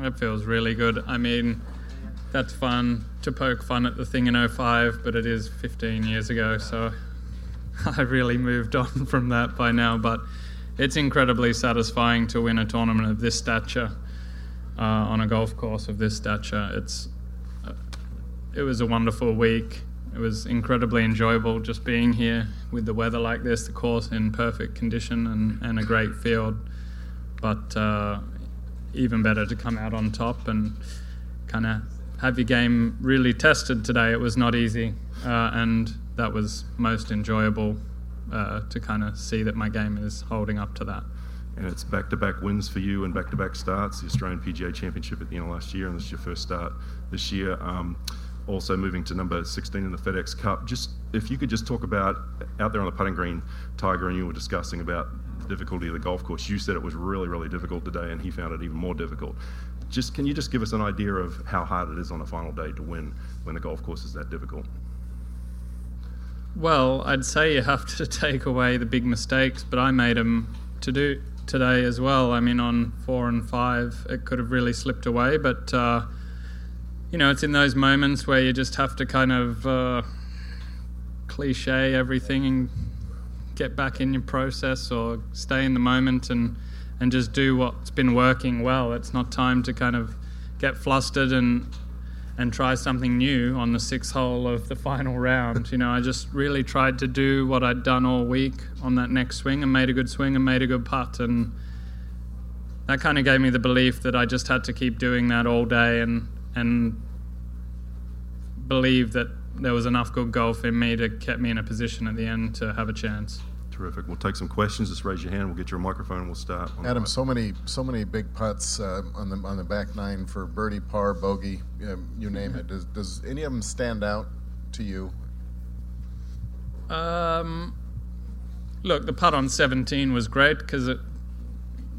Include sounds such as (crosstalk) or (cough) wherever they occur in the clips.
It feels really good. I mean, that's fun to poke fun at the thing in 05, but it is 15 years ago, so (laughs) I really moved on (laughs) from that by now. But it's incredibly satisfying to win a tournament of this stature uh, on a golf course of this stature. It's uh, it was a wonderful week. It was incredibly enjoyable just being here with the weather like this, the course in perfect condition, and, and a great field. But uh, even better to come out on top and kind of have your game really tested today. It was not easy, uh, and that was most enjoyable uh, to kind of see that my game is holding up to that. And it's back to back wins for you and back to back starts. The Australian PGA Championship at the end of last year, and this is your first start this year. Um, also moving to number 16 in the FedEx Cup. Just if you could just talk about out there on the putting green, Tiger and you were discussing about the difficulty of the golf course. You said it was really, really difficult today, and he found it even more difficult. Just can you just give us an idea of how hard it is on a final day to win when the golf course is that difficult? Well, I'd say you have to (laughs) take away the big mistakes, but I made them to do today as well. I mean, on four and five, it could have really slipped away, but. Uh, you know, it's in those moments where you just have to kind of uh, cliche everything and get back in your process or stay in the moment and and just do what's been working well. It's not time to kind of get flustered and and try something new on the sixth hole of the (laughs) final round. You know, I just really tried to do what I'd done all week on that next swing and made a good swing and made a good putt and that kind of gave me the belief that I just had to keep doing that all day and and believe that there was enough good golf in me to keep me in a position at the end to have a chance. Terrific. We'll take some questions. Just raise your hand. We'll get your microphone. and We'll start. Adam, so many, so many big putts uh, on the on the back nine for birdie, par, bogey, um, you name it. Does does any of them stand out to you? Um, look, the putt on 17 was great because it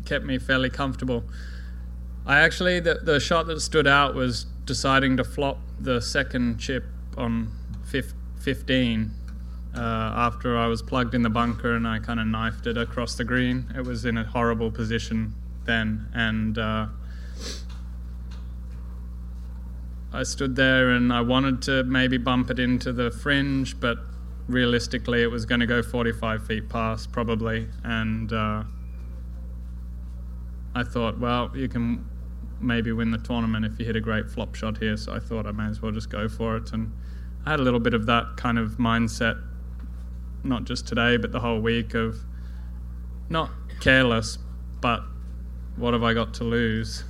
kept me fairly comfortable. I actually the the shot that stood out was deciding to flop the second chip on 15 uh, after I was plugged in the bunker and I kind of knifed it across the green. It was in a horrible position then, and uh, I stood there and I wanted to maybe bump it into the fringe, but realistically, it was going to go 45 feet past probably, and uh, I thought, well, you can maybe win the tournament if you hit a great flop shot here. So I thought I may as well just go for it. And I had a little bit of that kind of mindset, not just today, but the whole week of not careless, but what have I got to lose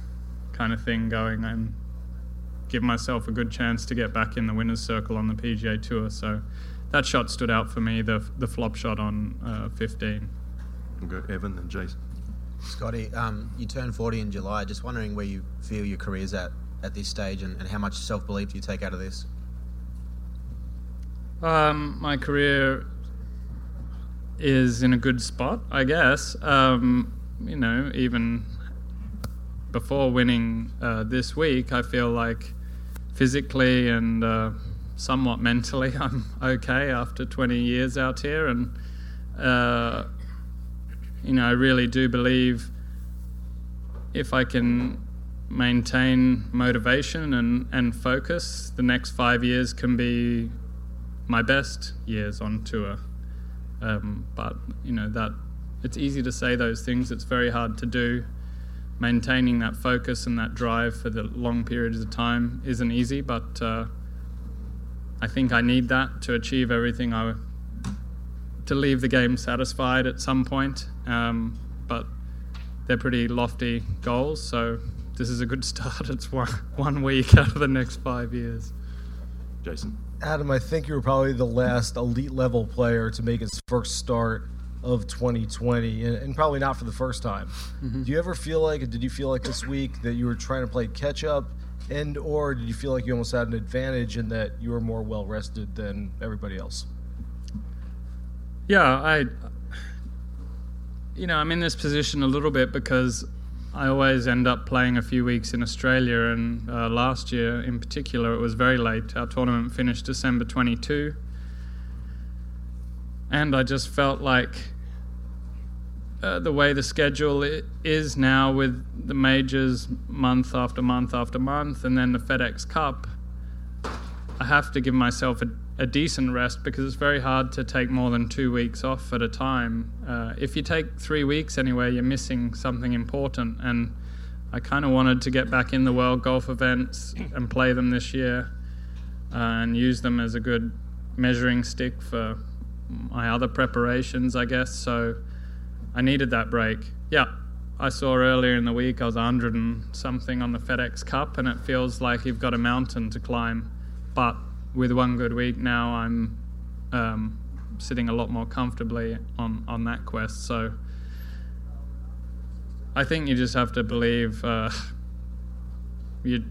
kind of thing going and give myself a good chance to get back in the winner's circle on the PGA Tour. So that shot stood out for me, the, the flop shot on uh, 15. We'll go Evan and Jason. Scotty, um, you turned 40 in July. Just wondering where you feel your career's at at this stage and, and how much self belief do you take out of this? Um, my career is in a good spot, I guess. Um, you know, even before winning uh, this week, I feel like physically and uh, somewhat (laughs) mentally, I'm okay after 20 years out here. And uh, you know, I really do believe if I can maintain motivation and, and focus, the next five years can be my best years on tour. Um, but you know that it's easy to say those things. It's very hard to do. Maintaining that focus and that drive for the long periods of time isn't easy, but uh, I think I need that to achieve everything I to leave the game satisfied at some point. Um, but they're pretty lofty goals, so this is a good (laughs) start. It's one, one week out of the next five years. Jason. Adam, I think you were probably the last elite level player to make his first start of 2020, and, and probably not for the first time. Mm-hmm. Do you ever feel like, did you feel like this week that you were trying to play catch up, and or did you feel like you almost had an advantage in that you were more well rested than everybody else? Yeah, I, you know, I'm in this position a little bit because I always end up playing a few weeks in Australia, and uh, last year in particular, it was very late. Our tournament finished December 22, and I just felt like uh, the way the schedule is now with the majors month after month after month, and then the FedEx Cup, I have to give myself a, a decent rest because it's very hard to take more than two weeks off at a time. Uh, if you take three weeks anyway, you're missing something important. And I kind of wanted to get back in the World Golf events and play them this year uh, and use them as a good measuring stick for my other preparations, I guess. So I needed that break. Yeah, I saw earlier in the week I was 100 and something on the FedEx Cup, and it feels like you've got a mountain to climb. But with one good week now, I'm um, sitting a lot more comfortably on, on that quest. So I think you just have to believe uh, (laughs) you.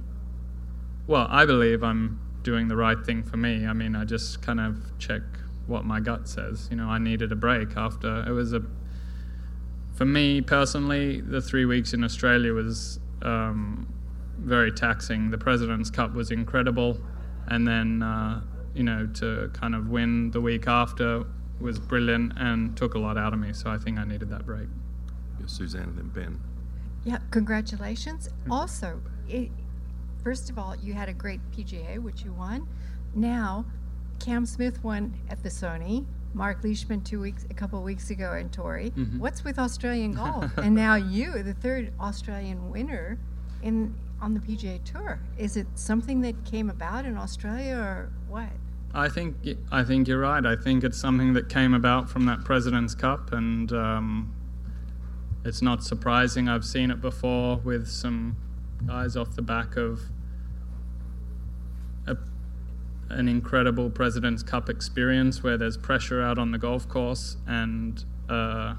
Well, I believe I'm doing the right thing for me. I mean, I just kind of check what my gut says. You know, I needed a break after it was a. For me personally, the three weeks in Australia was um, very taxing. The President's Cup was incredible, and then uh, you know to kind of win the week after was brilliant and took a lot out of me. So I think I needed that break. Yeah, Suzanne and then Ben. Yeah, congratulations. Also, it, first of all, you had a great PGA, which you won. Now, Cam Smith won at the Sony. Mark Leishman two weeks, a couple of weeks ago, and Torrey. Mhm. What's with Australian (laughs) golf? and now you, the third Australian winner in on the PGA Tour. Is it something that came about in Australia, or what? I think I think you're right. I think it's something that came about from that President's Cup, and um, it's not surprising. I've seen it before with some guys off the back of a, an incredible President's Cup experience, where there's pressure out on the golf course and uh,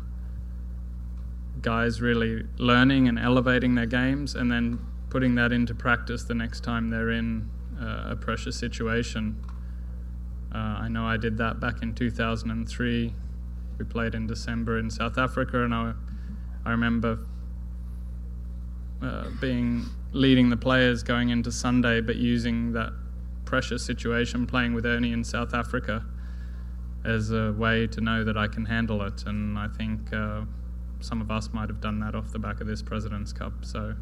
guys really learning and elevating their games, and then putting that into practice the next time they're in uh, a pressure situation. Uh, I know I did that back in 2003. We played in December in South Africa, and I, I remember uh, being leading the players going into Sunday, but using that pressure situation, playing with Ernie in South Africa, as a way to know that I can handle it. And I think uh, some of us might have done that off the back of this President's Cup. So,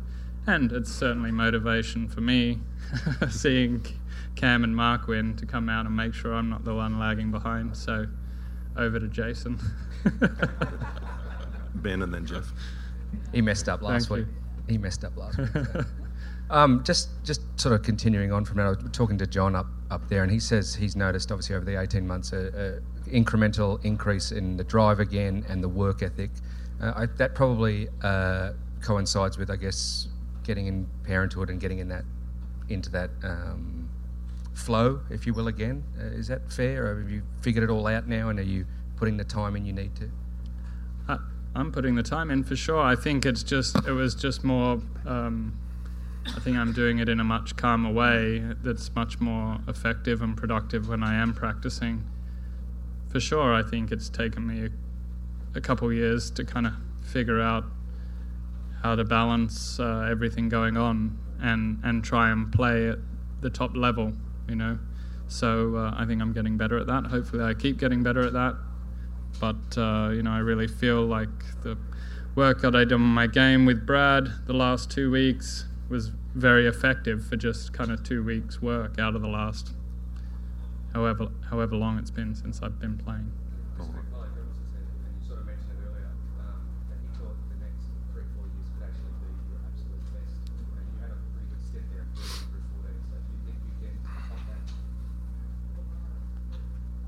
and it's certainly motivation for me (laughs) seeing Cam and Mark win to come out and make sure I'm not the one lagging behind. So, over to Jason. (laughs) Ben and then Jeff. He messed up last Thank week. you. He messed up last week. (laughs) Um, just, just sort of continuing on from that, I was talking to John up, up there, and he says he's noticed, obviously, over the 18 months, a, a incremental increase in the drive again and the work ethic. Uh, I, that probably uh, coincides with, I guess, getting in parenthood and getting in that into that um, flow, if you will, again. Uh, is that fair, or have you figured it all out now, and are you putting the time in you need to? I, I'm putting the time in for sure. I think it's just it was just more. Um, I think I'm doing it in a much calmer way. That's much more effective and productive when I am practicing. For sure, I think it's taken me a, a couple years to kind of figure out how to balance uh, everything going on and and try and play at the top level. You know, so uh, I think I'm getting better at that. Hopefully, I keep getting better at that but uh, you know I really feel like the work that I did on my game with Brad the last two weeks was very effective for just kind of two weeks work out of the last however however long it's been since I've been playing.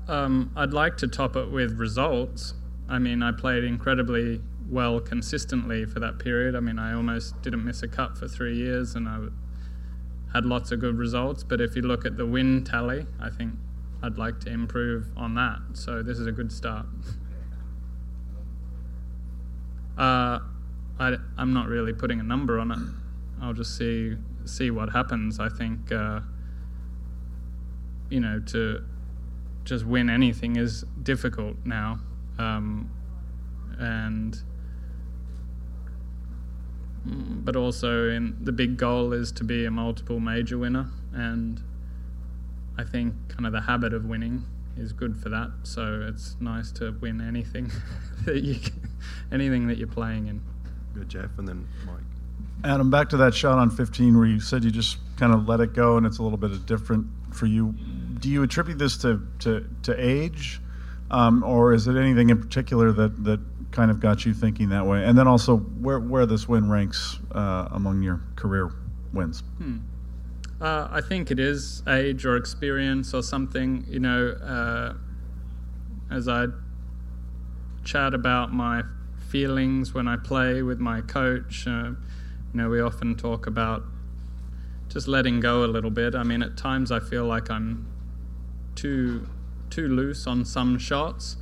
Um, I'd like to top it with results. I mean, I played incredibly well consistently for that period. I mean, I almost didn't miss a cut for three years, and I had lots of good results. But if you look at the win tally, I think I'd like to improve on that. So this is a good start. (laughs) uh, I, am not really putting a number on it. I'll just see see what happens. I think uh, you know to just win anything is difficult now, um, and mm, but also in the big goal is to be a multiple major winner, and I think kind of the habit of winning is good for that. So it's nice to win anything (laughs) that you can, anything that you're playing in. Good, Jeff, and then Mike. Adam, back to that shot on 15 where you said you just kind of let it go and it's a little bit different for you. Do you attribute this to, to, to age? Um, or is it anything in particular that, that kind of got you thinking that way? And then also, where, where this win ranks uh, among your career wins? Hmm. Uh, I think it is age or experience or something. You know, uh, as I chat about my feelings when I play with my coach, uh, you know, we often talk about just letting go a little bit. I mean, at times I feel like I'm too too loose on some shots,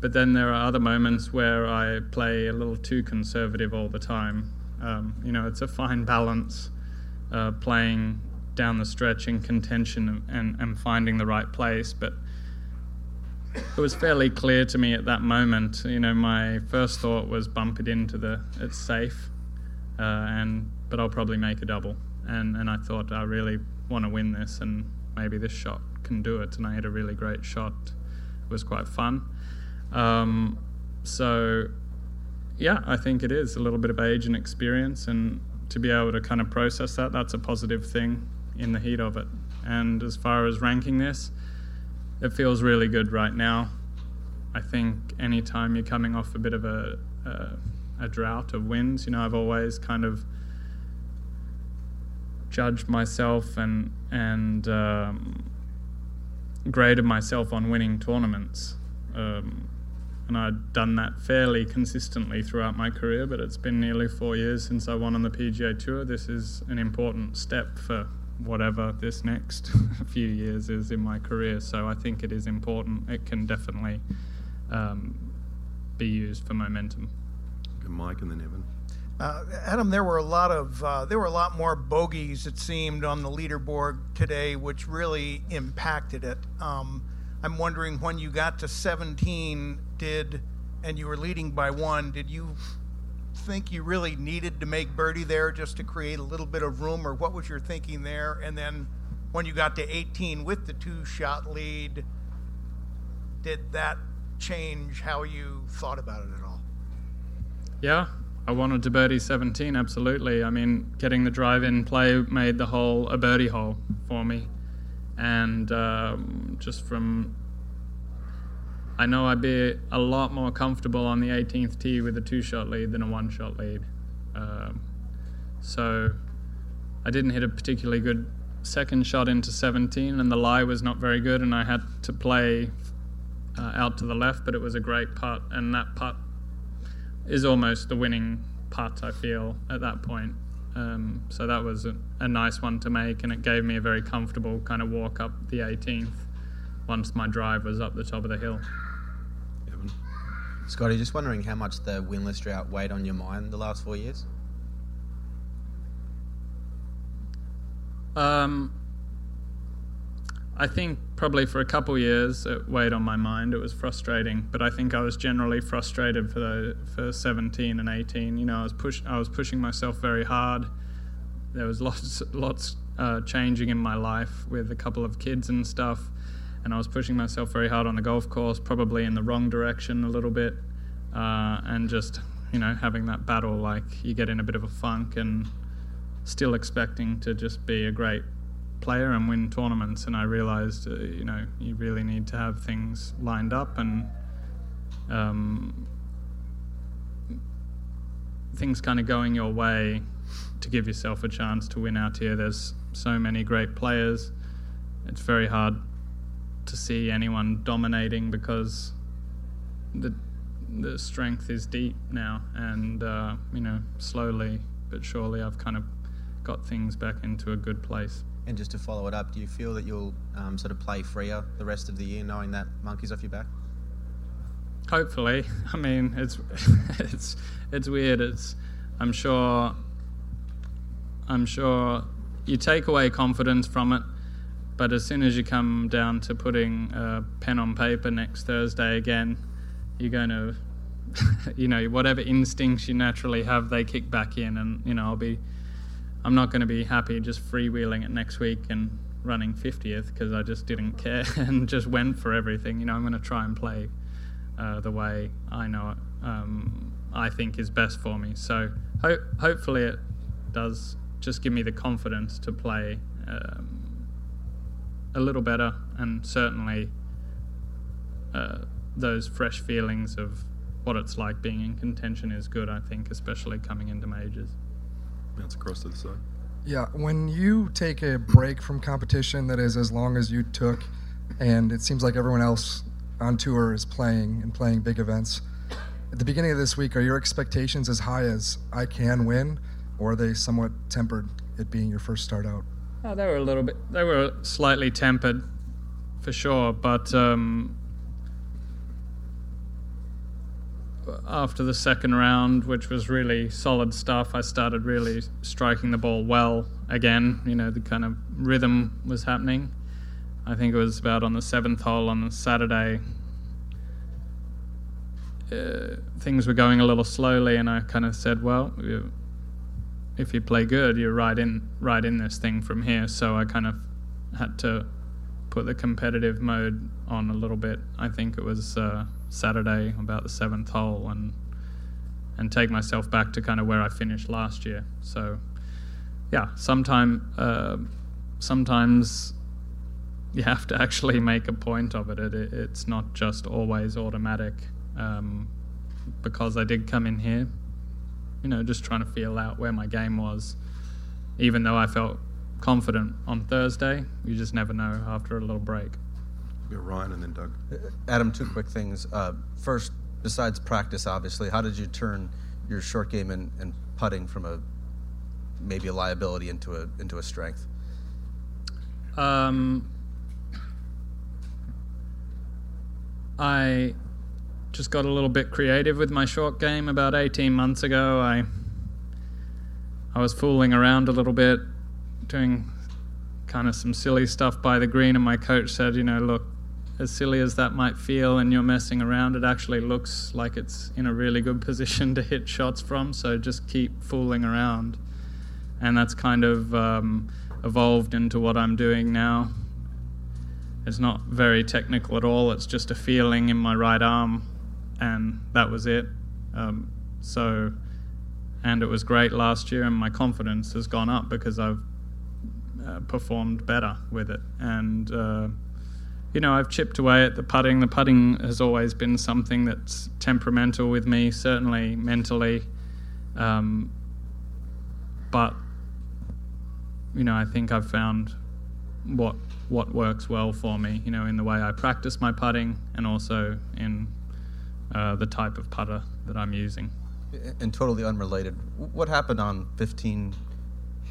but then there are other moments where I play a little too conservative all the time. Um, you know, it's a fine balance uh, playing down the stretch in contention and, and finding the right place, but it was fairly clear to me at that moment. You know, my first thought was bump it into the it's safe, uh, and but I'll probably make a double. And and I thought I really want to win this, and maybe this shot can do it. And I had a really great shot. It was quite fun. Um, so yeah, I think it is a little bit of age and experience, and to be able to kind of process that, that's a positive thing in the heat of it. And as far as ranking this, it feels really good right now. I think anytime you're coming off a bit of a, a, a drought of wins, you know, I've always kind of judged myself and and um, graded myself on winning tournaments. Um, and I'd done that fairly consistently throughout my career, but it's been nearly four years since I won on the PGA Tour. This is an important step for whatever this next (laughs) few years is in my career. So I think it is important. It can definitely um, be used for momentum. Mike and then Evan. Uh, Adam, there were a lot of uh, there were a lot more bogeys it seemed on the leaderboard today, which really impacted it. Um, I'm wondering when you got to 17, did and you were leading by one, did you think you really needed to make birdie there just to create a little bit of room, or what was your thinking there? And then when you got to 18 with the two shot lead, did that change how you thought about it at all? Yeah, I wanted to birdie 17, absolutely. I mean, getting the drive in play made the hole a birdie hole for me. And um, just from I know I'd be a lot more comfortable on the 18th tee with a two shot lead than a one shot lead. Um, so I didn't hit a particularly good second shot into 17, and the lie was not very good, and I had to play uh, out to the left, but it was a great putt, and that putt is almost the winning putt, I feel, at that point. Um, so that was a, a nice one to make, and it gave me a very comfortable kind of walk up the 18th once my drive was up the top of the hill. Evan. Scotty, just wondering how much the winless drought weighed on your mind the last four years? Um, I think probably for a couple years it weighed on my mind. It was frustrating, but I think I was generally frustrated for the for 17 and 18. You know, I was push I was pushing myself very hard. There was lots lots uh, changing in my life with a couple of kids and stuff, and I was pushing myself very hard on the golf course, probably in the wrong direction a little bit, uh, and just you know having that battle like you get in a bit of a funk and still expecting to just be a great player and win tournaments. And I realized, uh, you know, you really need to have things lined up and um, things kind of going your way to give yourself a chance to win out here. There's so many great players. It's very hard to see anyone dominating because the the strength is deep now, and uh, you know, slowly but surely, I've kind of got things back into a good place. And just to follow it up, do you feel that you'll um, sort of play freer the rest of the year, knowing that monkey's off your back? Hopefully, (laughs) I mean it's (laughs) it's it's weird. It's I'm sure I'm sure you take away confidence from it, but as soon as you come down to putting a pen on paper next Thursday again, you're going (laughs) to you know whatever instincts you naturally have they kick back in, and you know I'll be I'm not going to be happy just freewheeling it next week and running 50th because I just didn't care (laughs) and just went for everything. You know, I'm going to try and play uh, the way I know it. Um, I think is best for me. So ho- hopefully it does just give me the confidence to play um, a little better and certainly uh, those fresh feelings of what it's like being in contention is good, I think, especially coming into majors. Bounce across to the side. Yeah, when you take a break from competition that is as long as you took, and it seems like everyone else on tour is playing and playing big events, at the beginning of this week, are your expectations as high as I can win, or are they somewhat tempered, it being your first start out? Oh, they were a little bit, they were slightly tempered for sure, but um, after the second round, which was really solid stuff, I started really striking the ball well again. You know, the kind of rhythm was happening. I think it was about on the seventh hole on the Saturday. Uh, things were going a little slowly, and I kind of said, "Well, you, if you play good, you're right in right in this thing from here." So I kind of had to put the competitive mode on a little bit. I think it was uh, Saturday, about the seventh hole, and and take myself back to kind of where I finished last year. So, yeah, sometime uh, sometimes you have to actually make a point of it. it, it it's not just always automatic. Um, because I did come in here, you know, just trying to feel out where my game was, even though I felt confident on Thursday. You just never know after a little break. Go Ryan and then Doug. Adam, two quick things. Uh, first, besides practice, obviously, how did you turn your short game and, and putting from a maybe a liability into a into a strength? Um, I just got a little bit creative with my short game about 18 months ago. I I was fooling around a little bit, doing kind of some silly stuff by the green, and my coach said, you know, look, as silly as that might feel, and you're messing around, it actually looks like it's in a really good (laughs) position to hit shots from. So just keep fooling around, and that's kind of um, evolved into what I'm doing now. It's not very technical at all. It's just a feeling in my right arm and that was it. Um, so, and it was great last year, and my confidence has gone up because I've uh, performed better with it. And, uh, you know, I've chipped away at the putting. The putting has always been something that's temperamental with me, certainly mentally. Um, but, you know, I think I've found what what works well for me, you know, in the way I practice my putting and also in uh, the type of putter that I'm using. And totally unrelated, what happened on 15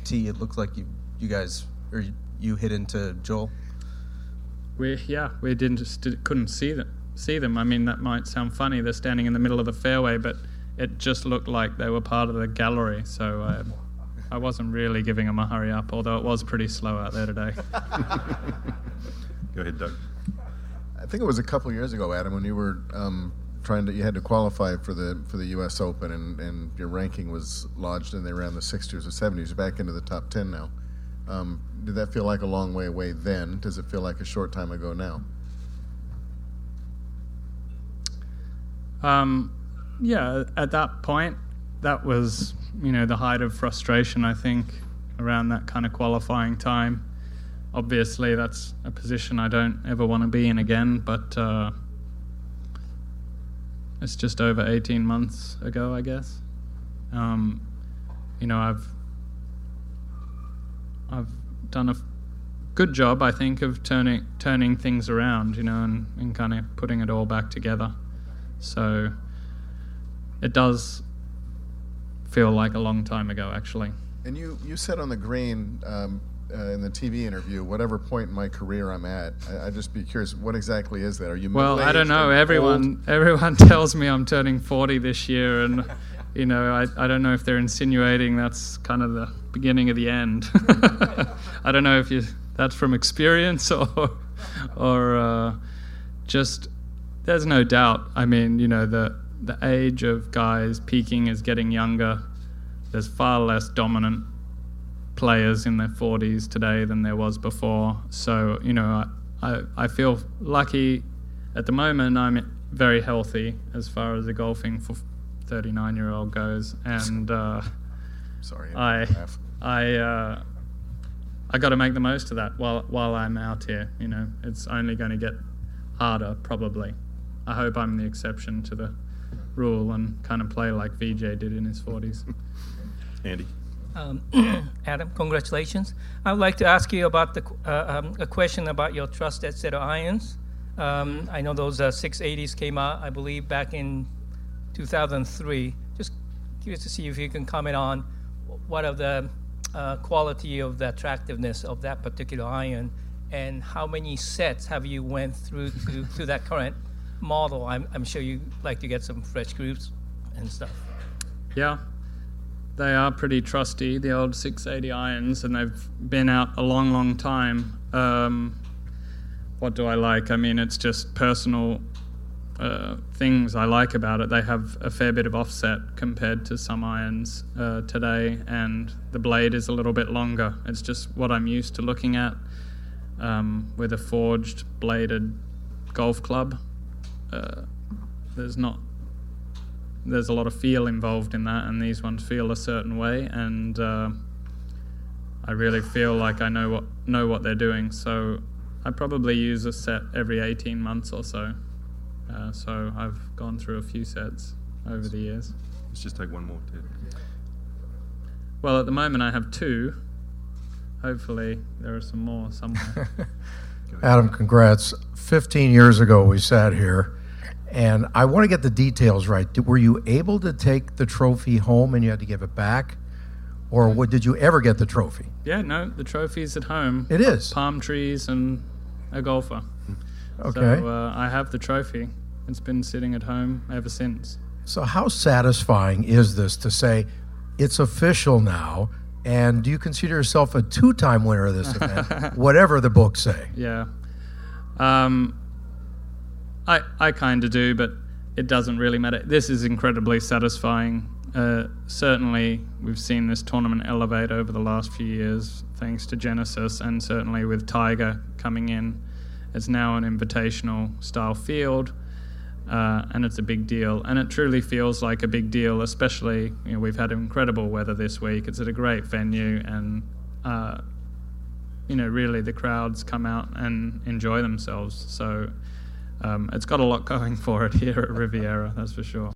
T? It looked like you you guys or you hit into Joel. We yeah we didn't just did, couldn't see them see them. I mean that might sound funny. They're standing in the middle of the fairway, but it just looked like they were part of the gallery. So I, I wasn't really giving them a hurry up, although it was pretty slow out there today. (laughs) Go ahead, Doug. I think it was a couple years ago, Adam, when you were um, trying to you had to qualify for the for the U.S. Open, and, and your ranking was lodged, and they ran the 60s or 70s. You're back into the top 10 now. Um, did that feel like a long way away then? Does it feel like a short time ago now? Um, yeah, at that point, that was you know the height of frustration. I think around that kind of qualifying time. Obviously, that's a position I don't ever want to be in again, but. Uh, it's just over 18 months ago, I guess. Um, you know, I've I've done a good job, I think, of turning turning things around, you know, and, and kind of putting it all back together. So it does feel like a long time ago, actually. And you, you said on the green um, uh, in the TV interview, whatever point in my career I'm at, I, would just be curious, what exactly is that? Are you well? I don't know. Everyone old? everyone (laughs) tells me I'm turning 40 this year, and (laughs) you know, I, I don't know if they're insinuating that's kind of the beginning of the end. (laughs) I don't know if you that's from experience (laughs) or or uh, just there's no doubt. I mean, you know, the the age of guys peaking is getting younger. There's far less dominant players in their 40s today than there was before. So, you know, I, I feel lucky at the moment. I'm very healthy as far as the golfing for 39 year old goes, and uh, Sorry, I laugh. I uh, I got to make the most of that while while I'm out here. You know, it's only going to get harder probably. I hope I'm the exception to the rule and kind of play like Vijay did in his 40s. (laughs) Andy. Um, (clears throat) Adam, congratulations. I would like to ask you about the, uh, um, a question about your trusted set of irons. Um, I know those uh, 680s came out, I believe, back in 2003. Just curious to see if you can comment on what of the uh, quality of the attractiveness of that particular iron and how many sets have you went through to, to that current model? I'm, I'm sure you like to get some fresh groups and stuff. Yeah, they are pretty trusty, the old 680 irons, and they've been out a long, long time. Um, what do I like? I mean, it's just personal uh, things I like about it. They have a fair bit of offset compared to some irons uh, today, and the blade is a little bit longer. It's just what I'm used to looking at um, with a forged bladed golf club. Uh, there's not there's a lot of feel involved in that, and these ones feel a certain way, and uh, I really feel like I know what know what they're doing. So I probably use a set every 18 months or so. Uh, so I've gone through a few sets over the years. Let's just take one more, Ted. Well, at the moment I have two. Hopefully there are some more somewhere. (laughs) Adam, congrats. 15 years ago, we sat here, and I want to get the details right. Did- Were you able to take the trophy home and you had to give it back? Or what, did you ever get the trophy? yeah, no, the trophy's at home. It is. Palm trees and a golfer. Okay. So uh, I have the trophy. It's been sitting at home ever since. So, how satisfying is this to say it's official now? And do you consider yourself a two time winner of this (laughs) event, whatever the books say? Yeah. Um, I I kind of do, but it doesn't really matter. This is incredibly satisfying. Uh, certainly, we've seen this tournament elevate over the last few years, thanks to Genesis, and certainly with Tiger coming in. It's now an invitational style field, uh, and it's a big deal. And it truly feels like a big deal, especially you know, we've had incredible weather this week. It's at a great venue, and uh, you know, really the crowds come out and enjoy themselves. So um, it's got a lot going for it here at Riviera, that's for sure.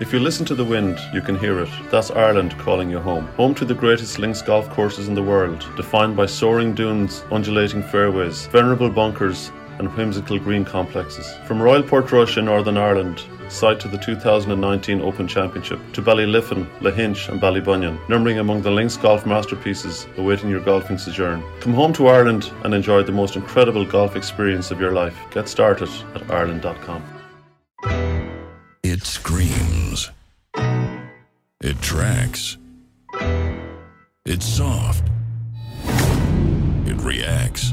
If you listen to the wind, you can hear it. That's Ireland calling you home. Home to the greatest links golf courses in the world, defined by soaring dunes, undulating fairways, venerable bunkers, and whimsical green complexes. From Royal Portrush in Northern Ireland, site to the 2019 Open Championship, to Ballyliffin, Lahinch, and Ballybunion, numbering among the links golf masterpieces awaiting your golfing sojourn. Come home to Ireland and enjoy the most incredible golf experience of your life. Get started at Ireland.com. It screams. It tracks. It's soft. It reacts.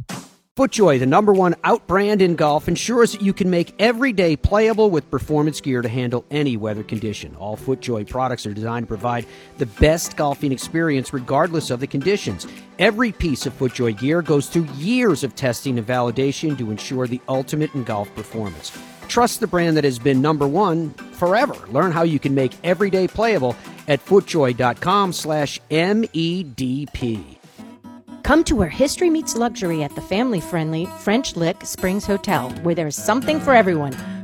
FootJoy, the number one out brand in golf, ensures that you can make every day playable with performance gear to handle any weather condition. All FootJoy products are designed to provide the best golfing experience regardless of the conditions. Every piece of FootJoy gear goes through years of testing and validation to ensure the ultimate in golf performance. Trust the brand that has been number one forever. Learn how you can make every day playable at footjoy.com slash MEDP. Come to where history meets luxury at the family friendly French Lick Springs Hotel, where there's something for everyone,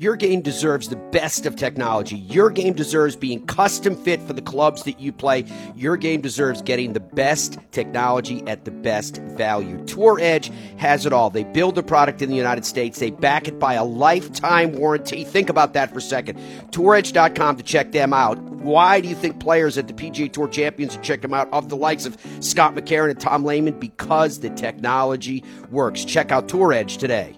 Your game deserves the best of technology. Your game deserves being custom fit for the clubs that you play. Your game deserves getting the best technology at the best value. Tour Edge has it all. They build the product in the United States, they back it by a lifetime warranty. Think about that for a second. TourEdge.com to check them out. Why do you think players at the PGA Tour Champions check them out of the likes of Scott McCarron and Tom Lehman? Because the technology works. Check out Tour Edge today.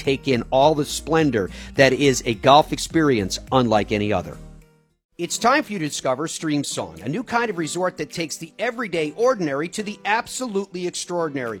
take in all the splendor that is a golf experience unlike any other. It's time for you to discover Streamsong, a new kind of resort that takes the everyday ordinary to the absolutely extraordinary.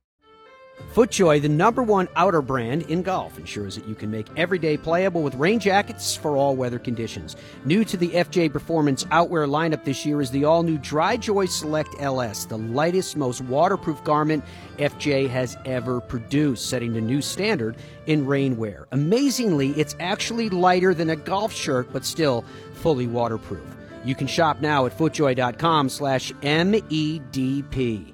FootJoy, the number one outer brand in golf, ensures that you can make every day playable with rain jackets for all weather conditions. New to the FJ Performance outwear lineup this year is the all new DryJoy Select LS, the lightest, most waterproof garment FJ has ever produced, setting a new standard in rainwear. Amazingly, it's actually lighter than a golf shirt, but still fully waterproof. You can shop now at footjoy.com slash MEDP.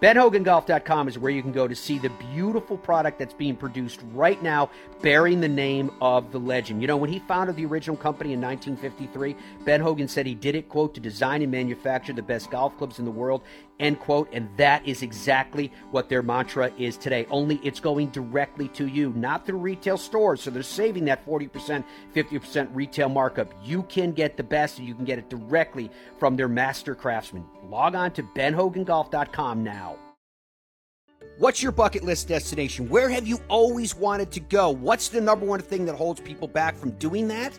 BenHoganGolf.com is where you can go to see the beautiful product that's being produced right now, bearing the name of the legend. You know, when he founded the original company in 1953, Ben Hogan said he did it, quote, to design and manufacture the best golf clubs in the world, end quote. And that is exactly what their mantra is today. Only it's going directly to you, not through retail stores. So they're saving that 40%, 50% retail markup. You can get the best, and you can get it directly from their master craftsmen. Log on to benhogangolf.com now. What's your bucket list destination? Where have you always wanted to go? What's the number one thing that holds people back from doing that?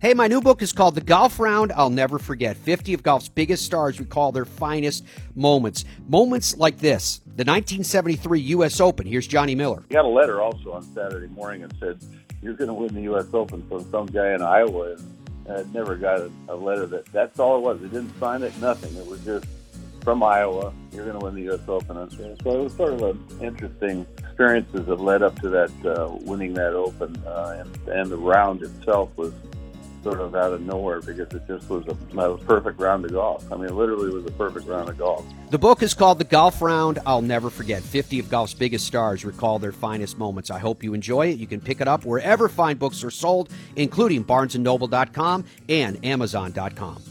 Hey, my new book is called The Golf Round I'll Never Forget. 50 of golf's biggest stars recall their finest moments. Moments like this the 1973 U.S. Open. Here's Johnny Miller. I got a letter also on Saturday morning and said, You're going to win the U.S. Open from some guy in Iowa. And I never got a, a letter that that's all it was. It didn't sign it, nothing. It was just from Iowa. You're going to win the U.S. Open. So it was sort of an interesting experiences that led up to that uh, winning that Open, uh, and, and the round itself was sort of out of nowhere because it just was a, a perfect round of golf. I mean, it literally was a perfect round of golf. The book is called The Golf Round I'll Never Forget. 50 of golf's biggest stars recall their finest moments. I hope you enjoy it. You can pick it up wherever fine books are sold, including barnesandnoble.com and amazon.com.